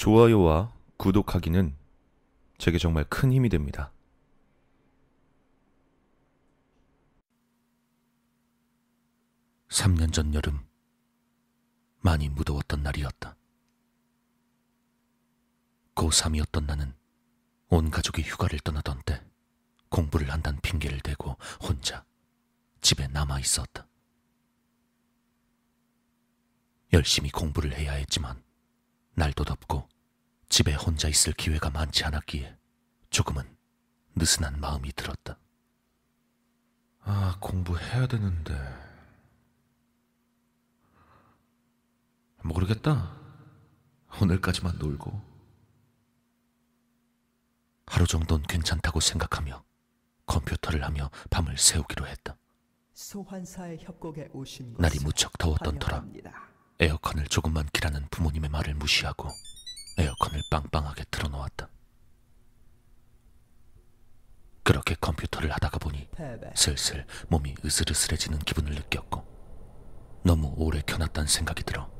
좋아요와 구독하기는 제게 정말 큰 힘이 됩니다. 삼 년 전 여름 많이 무더웠던 날이었다. 고3이었던 나는 온 가족이 휴가를 떠나던 때 공부를 한다는 핑계를 대고 혼자 집에 남아 있었다. 열심히 공부를 해야 했지만 날도 덥고 집에 혼자 있을 기회가 많지 않았기에 조금은 느슨한 마음이 들었다. 아, 공부해야 되는데. 모르겠다. 오늘까지만 놀고. 하루 정도는 괜찮다고 생각하며 컴퓨터를 하며 밤을 새우기로 했다. 소환사의 협곡에 오신 날이 무척 더웠던 터라 환영합니다. 에어컨을 조금만 키라는 부모님의 말을 무시하고 에어컨을 빵빵하게 틀어놓았다. 그렇게 컴퓨터를 하다가 보니. 슬슬 몸이 으슬으슬해지는 기분을 느꼈고 너무 오래 켜놨다는 생각이 들어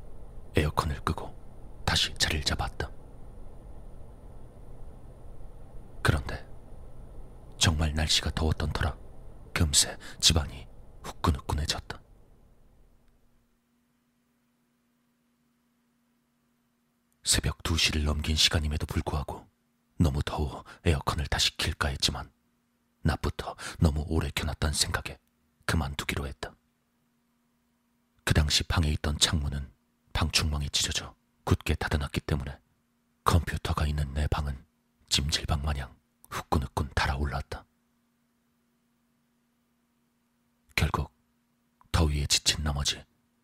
에어컨을 끄고 다시 자리를 잡았다. 그런데 정말 날씨가 더웠던 터라 금세 집안이 후끈후끈해졌다. 새벽 2시를 넘긴 시간임에도 불구하고 너무 더워 에어컨을 다시 킬까 했지만 낮부터 너무 오래 켜놨다는 생각에 그만두기로 했다. 그 당시 방에 있던 창문은 방충망이 찢어져 굳게 닫아놨기 때문에 컴퓨터가 있는 내 방은 찜질방 마냥 후끈후끈 달아올랐다. 결국 더위에 지친 나머지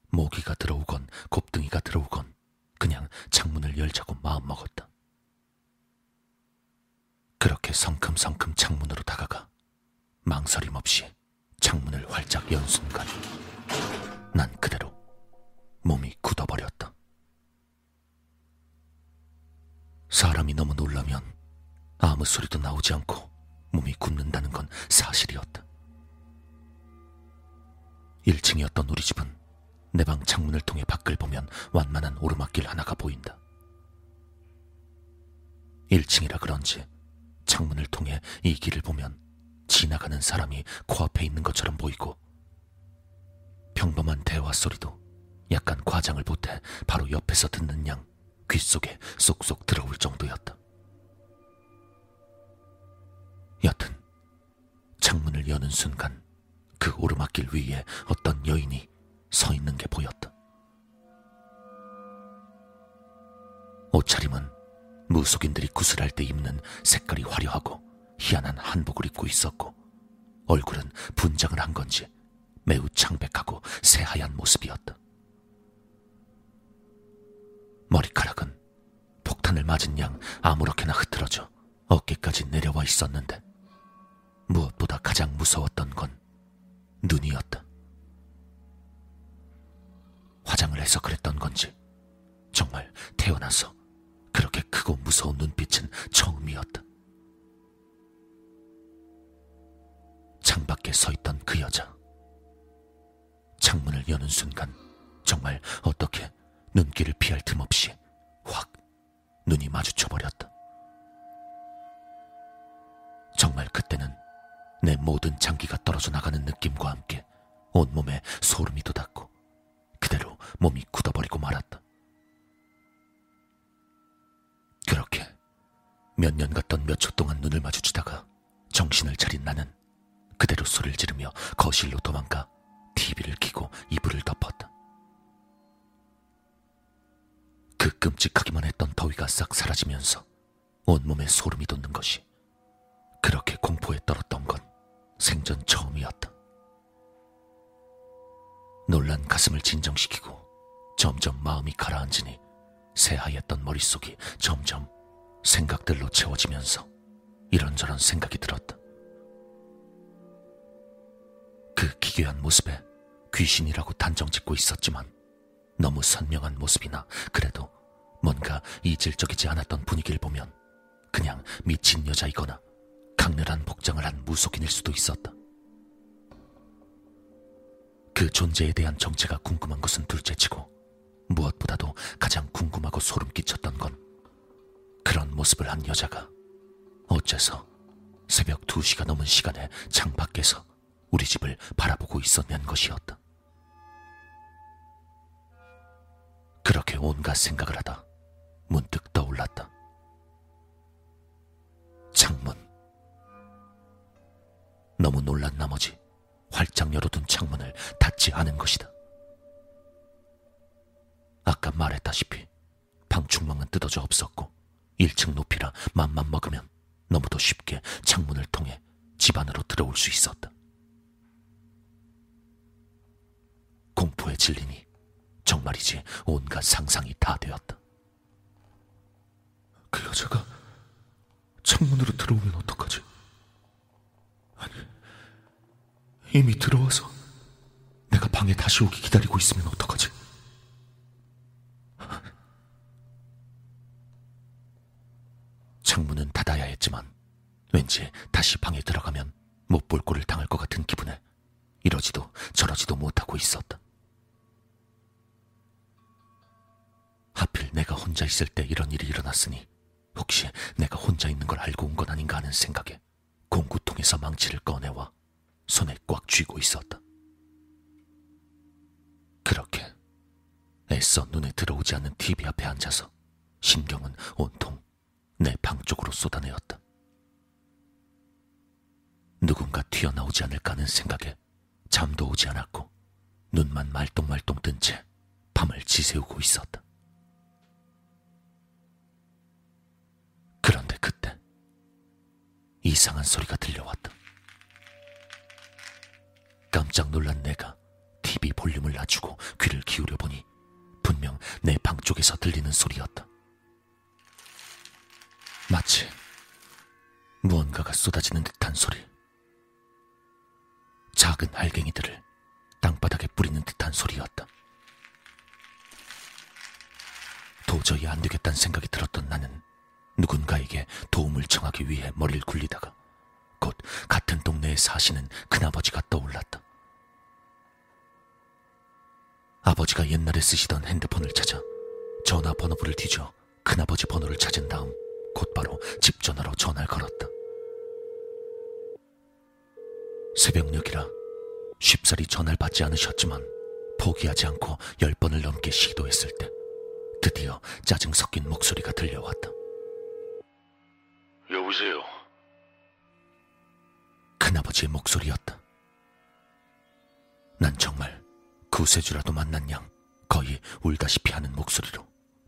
모기가 들어오건 곱등이가 들어오건 그냥 창문을 열자고 마음먹었다. 그렇게 성큼성큼 창문으로 다가가 망설임 없이 창문을 활짝 연 순간 난 그대로 몸이 굳어버렸다. 사람이 너무 놀라면 아무 소리도 나오지 않고 몸이 굳는다는 건 사실이었다. 1층이었던 우리 집은 내 방 창문을 통해 밖을 보면 완만한 오르막길 하나가 보인다. 1층이라 그런지 창문을 통해 이 길을 보면 지나가는 사람이 코앞에 있는 것처럼 보이고 평범한 대화 소리도 약간 과장을 보태 바로 옆에서 듣는 양 귓속에 쏙쏙 들어올 정도였다. 여튼 창문을 여는 순간 그 오르막길 위에 어떤 여인이 서 있는 게 보였다. 옷차림은 무속인들이 구슬할 때 입는 색깔이 화려하고 희한한 한복을 입고 있었고 얼굴은 분장을 한 건지 매우 창백하고 새하얀 모습이었다. 머리카락은 폭탄을 맞은 양 아무렇게나 흐트러져 어깨까지 내려와 있었는데 무엇보다 가장 무서웠던 건 눈이었다. 화장을 해서 그랬던 건지 정말 태어나서 그렇게 크고 무서운 눈빛은 처음이었다. 창밖에 서 있던 그 여자. 창문을 여는 순간 정말 어떻게 눈길을 피할 틈 없이 확 눈이 마주쳐 버렸다. 정말 그때는 내 모든 장기가 떨어져 나가는 느낌과 함께 온몸에 소름이 돋았고 몸이 굳어버리고 말았다. 그렇게 몇년 갔던 몇 초 동안 눈을 마주치다가 정신을 차린 나는 그대로 소리를 지르며 거실로 도망가 TV를 켜고 이불을 덮었다. 그 끔찍하기만 했던 더위가 싹 사라지면서 온몸에 소름이 돋는 것이 그렇게 공포에 떨었던 건 생전 처음이었다. 놀란 가슴을 진정시키고 점점 마음이 가라앉으니 새하였던 머릿속이 점점 생각들로 채워지면서 이런저런 생각이 들었다. 그 기괴한 모습에 귀신이라고 단정 짓고 있었지만 너무 선명한 모습이나 그래도 뭔가 이질적이지 않았던 분위기를 보면 그냥 미친 여자이거나 강렬한 복장을 한 무속인일 수도 있었다. 그 존재에 대한 정체가 궁금한 것은 둘째치고 무엇보다도 가장 궁금하고 소름 끼쳤던 건 모습을 한 여자가 어째서 새벽 2시가 넘은 시간에 창 밖에서 우리 집을 바라보고 있었냐는 것이었다. 그렇게 온갖 생각을 하다 문득 떠올랐다. 창문. 너무 놀란 나머지 활짝 열어둔 창문을 닫지 않은 것이다. 아까 말했다시피 방충망은 뜯어져 없었고 1층 높이라 맘만 먹으면 너무도 쉽게 창문을 통해 집 안으로 들어올 수 있었다. 공포에 질리니 정말이지 온갖 상상이 다 되었다. 그 여자가 창문으로 들어오면 어떡하지? 아니, 이미 들어와서 내가 방에 다시 오기 기다리고 있으면 어떡하지? 창문은 닫아야 했지만 왠지 다시 방에 들어가면 못 볼 꼴을 당할 것 같은 기분에 이러지도 저러지도 못하고 있었다. 하필 내가 혼자 있을 때 이런 일이 일어났으니 혹시 내가 혼자 있는 걸 알고 온 건 아닌가 하는 생각에 공구통에서 망치를 꺼내와 손에 꽉 쥐고 있었다. 그렇게 애써 눈에 들어오지 않는 TV 앞에 앉아서 신경은 온통 내 방 쪽으로 쏟아내었다. 누군가 튀어나오지 않을까 하는 생각에 잠도 오지 않았고 눈만 말똥말똥 뜬 채 밤을 지새우고 있었다. 그런데 그때 이상한 소리가 들려왔다. 깜짝 놀란 내가 TV 볼륨을 낮추고 귀를 기울여 보니 분명 내 방 쪽에서 들리는 소리였다. 마치 무언가가 쏟아지는 듯한 소리. 작은 알갱이들을 땅바닥에 뿌리는 듯한 소리였다. 도저히 안 되겠다는 생각이 들었던 나는 누군가에게 도움을 청하기 위해 머리를 굴리다가 곧 같은 동네에 사시는 큰아버지가 떠올랐다. 아버지가 옛날에 쓰시던 핸드폰을 찾아 전화 번호부를 뒤져 큰아버지 번호를 찾은 다음 곧바로 집 전화로 전화를 걸었다. 새벽녘이라 쉽사리 전화를 받지 않으셨지만 포기하지 않고 열 번을 넘게 시도했을 때 드디어 짜증 섞인 목소리가 들려왔다. 여보세요. 큰아버지의 목소리였다. 난 정말 구세주라도 만난 양 거의 울다시피 하는 목소리로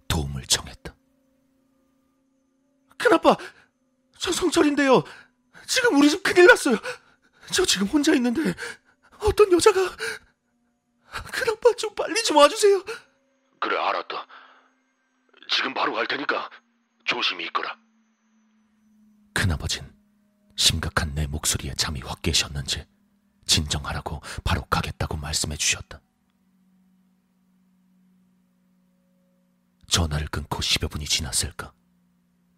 도움을 청했다. 큰아빠, 저 성철인데요. 지금 우리 집 큰일 났어요. 저 지금 혼자 있는데 어떤 여자가 큰아빠 좀 빨리 좀 와주세요. 그래 알았다. 지금 바로 갈 테니까 조심히 있거라. 큰아버진 심각한 내 목소리에 잠이 확 깨셨는지 진정하라고 바로 가겠다고 말씀해 주셨다. 전화를 끊고 10여 분이 지났을까?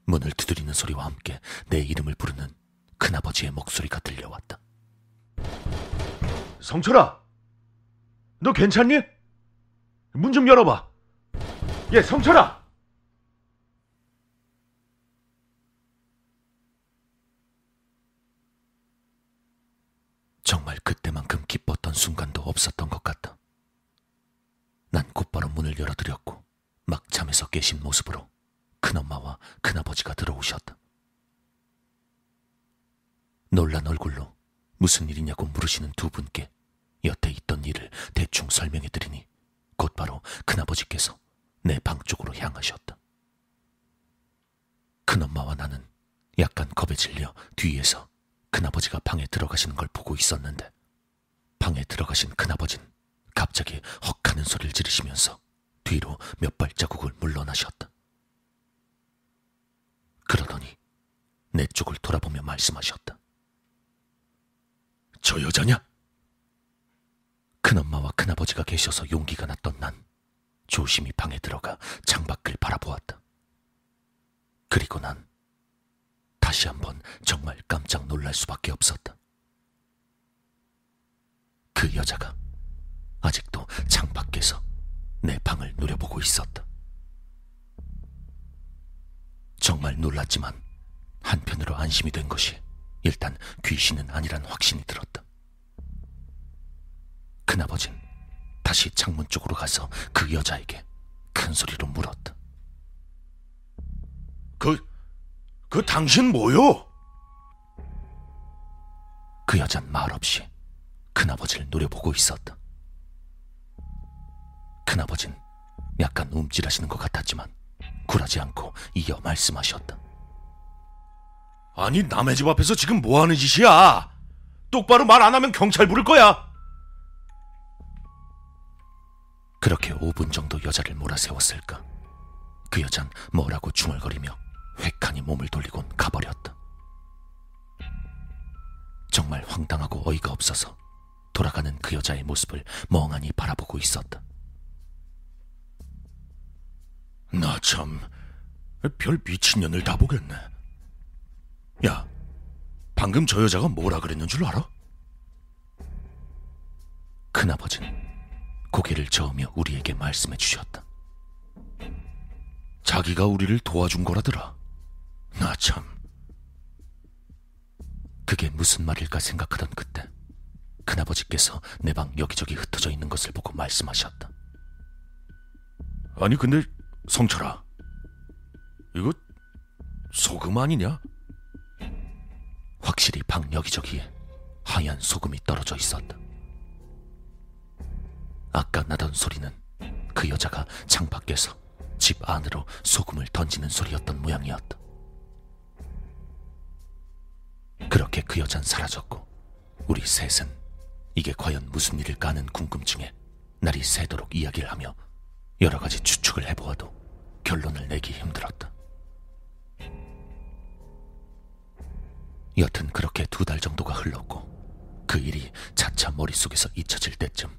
문을 두드리는 소리와 함께 내 이름을 부르는 큰아버지의 목소리가 들려왔다. 성철아, 너 괜찮니? 문 좀 열어봐. 예, 성철아. 정말 그때만큼 기뻤던 순간도 없었던 것 같다. 난 곧바로 문을 열어드렸고 막 잠에서 깨신 모습으로 큰엄마와 큰아버지가 들어오셨다. 놀란 얼굴로 무슨 일이냐고 물으시는 두 분께 여태 있던 일을 대충 설명해 드리니 곧바로 큰아버지께서 내 방 쪽으로 향하셨다. 큰엄마와 나는 약간 겁에 질려 뒤에서 큰아버지가 방에 들어가시는 걸 보고 있었는데 방에 들어가신 큰아버진 갑자기 헉 하는 소리를 지르시면서 뒤로 몇 발자국을 물러나셨다. 그러더니 내 쪽을 돌아보며 말씀하셨다. 저 여자냐? 큰엄마와 큰아버지가 계셔서 용기가 났던 난 조심히 방에 들어가 창밖을 바라보았다. 그리고 난 다시 한번 정말 깜짝 놀랄 수밖에 없었다. 그 여자가 아직도 창밖에서 내 방을 노려보고 있었다. 정말 놀랐지만 한편으로 안심이 된 것이 일단 귀신은 아니란 확신이 들었다. 큰아버진 다시 창문 쪽으로 가서 그 여자에게 큰 소리로 물었다. 그, 그 당신 뭐요? 그 여잔 말없이 큰아버지를 노려보고 있었다. 큰아버진 약간 움찔하시는 것 같았지만 굴하지 않고 이어 말씀하셨다. 아니, 남의 집 앞에서 지금 뭐 하는 짓이야? 똑바로 말 안 하면 경찰 부를 거야. 그렇게 5분 정도 여자를 몰아세웠을까? 그 여잔 뭐라고 중얼거리며 획하니 몸을 돌리곤 가버렸다. 정말 황당하고 어이가 없어서 돌아가는 그 여자의 모습을 멍하니 바라보고 있었다. 나 참, 별 미친년을 다 보겠네. 야, 방금 저 여자가 뭐라 그랬는 줄 알아? 큰아버지는 고개를 저으며 우리에게 말씀해 주셨다. 자기가 우리를 도와준 거라더라. 나 참, 그게 무슨 말일까 생각하던 그때 큰아버지께서 내 방 여기저기 흩어져 있는 것을 보고 말씀하셨다. 아니 근데 성철아, 이거 소금 아니냐? 확실히 방 여기저기에 하얀 소금이 떨어져 있었다. 아까 나던 소리는 그 여자가 창 밖에서 집 안으로 소금을 던지는 소리였던 모양이었다. 그렇게 그 여잔 사라졌고 우리 셋은 이게 과연 무슨 일일까 하는 궁금증에 날이 새도록 이야기를 하며 여러 가지 추측을 해보아도 결론을 내기 힘들었다. 여튼 그렇게 두 달 정도가 흘렀고 그 일이 차차 머릿속에서 잊혀질 때쯤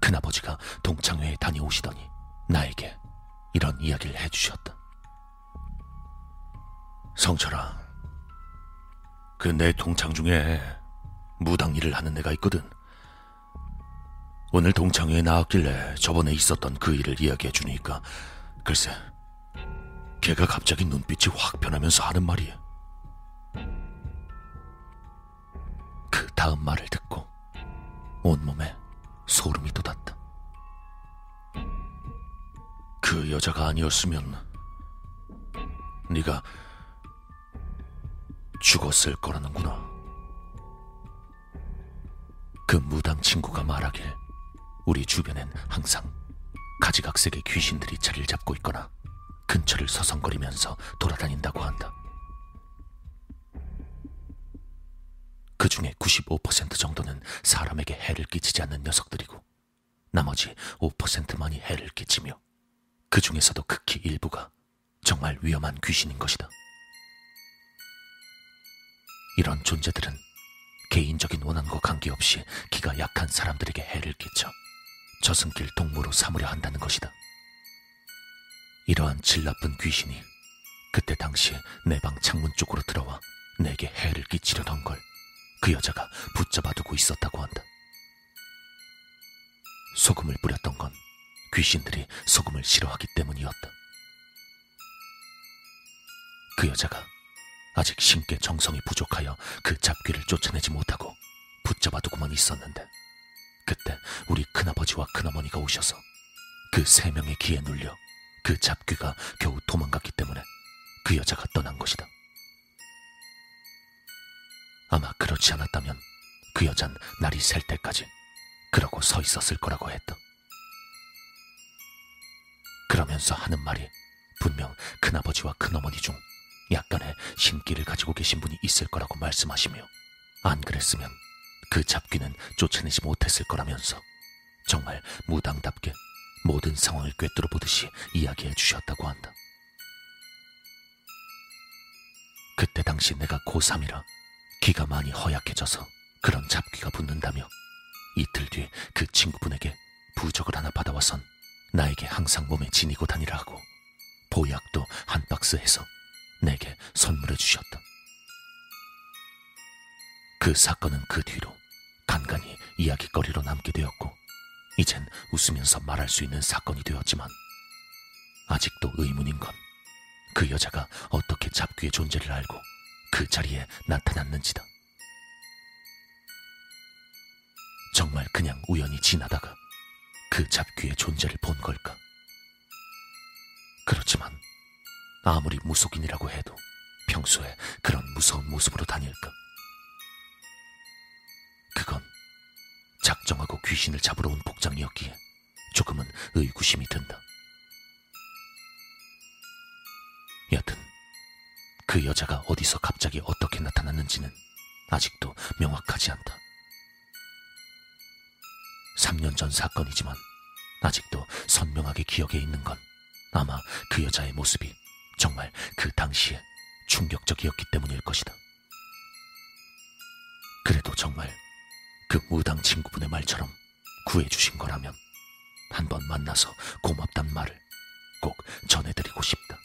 큰아버지가 동창회에 다녀오시더니 나에게 이런 이야기를 해주셨다. 성철아, 그 내 동창 중에 무당 일을 하는 애가 있거든. 오늘 동창회에 나왔길래 저번에 있었던 그 일을 이야기해 주니까 글쎄, 걔가 갑자기 눈빛이 확 변하면서 하는 말이야. 그 다음 말을 듣고 온몸에 소름이 돋았다. 그 여자가 아니었으면 네가 죽었을 거라는구나. 그 무당 친구가 말하길 우리 주변엔 항상 가지각색의 귀신들이 자리를 잡고 있거나 근처를 서성거리면서 돌아다닌다고 한다. 그 중에 95% 정도는 사람에게 해를 끼치지 않는 녀석들이고 나머지 5%만이 해를 끼치며 그 중에서도 극히 일부가 정말 위험한 귀신인 것이다. 이런 존재들은 개인적인 원한과 관계없이 기가 약한 사람들에게 해를 끼쳐 저승길 동무로 삼으려 한다는 것이다. 이러한 질 나쁜 귀신이 그때 당시에 내방 창문 쪽으로 들어와 내게 해를 끼치려던 걸 그 여자가 붙잡아 두고 있었다고 한다. 소금을 뿌렸던 건 귀신들이 소금을 싫어하기 때문이었다. 그 여자가 아직 신께 정성이 부족하여 그 잡귀를 쫓아내지 못하고 붙잡아 두고만 있었는데 그때 우리 큰아버지와 큰어머니가 오셔서 그 세 명의 기에 눌려 그 잡귀가 겨우 도망갔기 때문에 그 여자가 떠난 것이다. 아마 그렇지 않았다면 그 여잔 날이 셀 때까지 그러고 서 있었을 거라고 했다. 그러면서 하는 말이 분명 큰아버지와 큰어머니 중 약간의 신기를 가지고 계신 분이 있을 거라고 말씀하시며 안 그랬으면 그 잡귀는 쫓아내지 못했을 거라면서 정말 무당답게 모든 상황을 꿰뚫어 보듯이 이야기해 주셨다고 한다. 그때 당시 내가 고3이라 기가 많이 허약해져서 그런 잡귀가 붙는다며 이틀 뒤 그 친구분에게 부적을 하나 받아와선 나에게 항상 몸에 지니고 다니라 하고 보약도 한 박스 해서 내게 선물해 주셨다. 그 사건은 그 뒤로 간간히 이야기거리로 남게 되었고 이젠 웃으면서 말할 수 있는 사건이 되었지만 아직도 의문인 건 그 여자가 어떻게 잡귀의 존재를 알고 그 자리에 나타났는지다. 정말 그냥 우연히 지나다가 그 잡귀의 존재를 본 걸까? 그렇지만 아무리 무속인이라고 해도 평소에 그런 무서운 모습으로 다닐까? 그건 작정하고 귀신을 잡으러 온 복장이었기에 조금은 의구심이 든다. 여튼 그 여자가 어디서 갑자기 어떻게 나타났는지는 아직도 명확하지 않다. 3년 전 사건이지만 아직도 선명하게 기억에 있는 건 아마 그 여자의 모습이 정말 그 당시에 충격적이었기 때문일 것이다. 그래도 정말 그 무당 친구분의 말처럼 구해주신 거라면 한 번 만나서 고맙단 말을 꼭 전해드리고 싶다.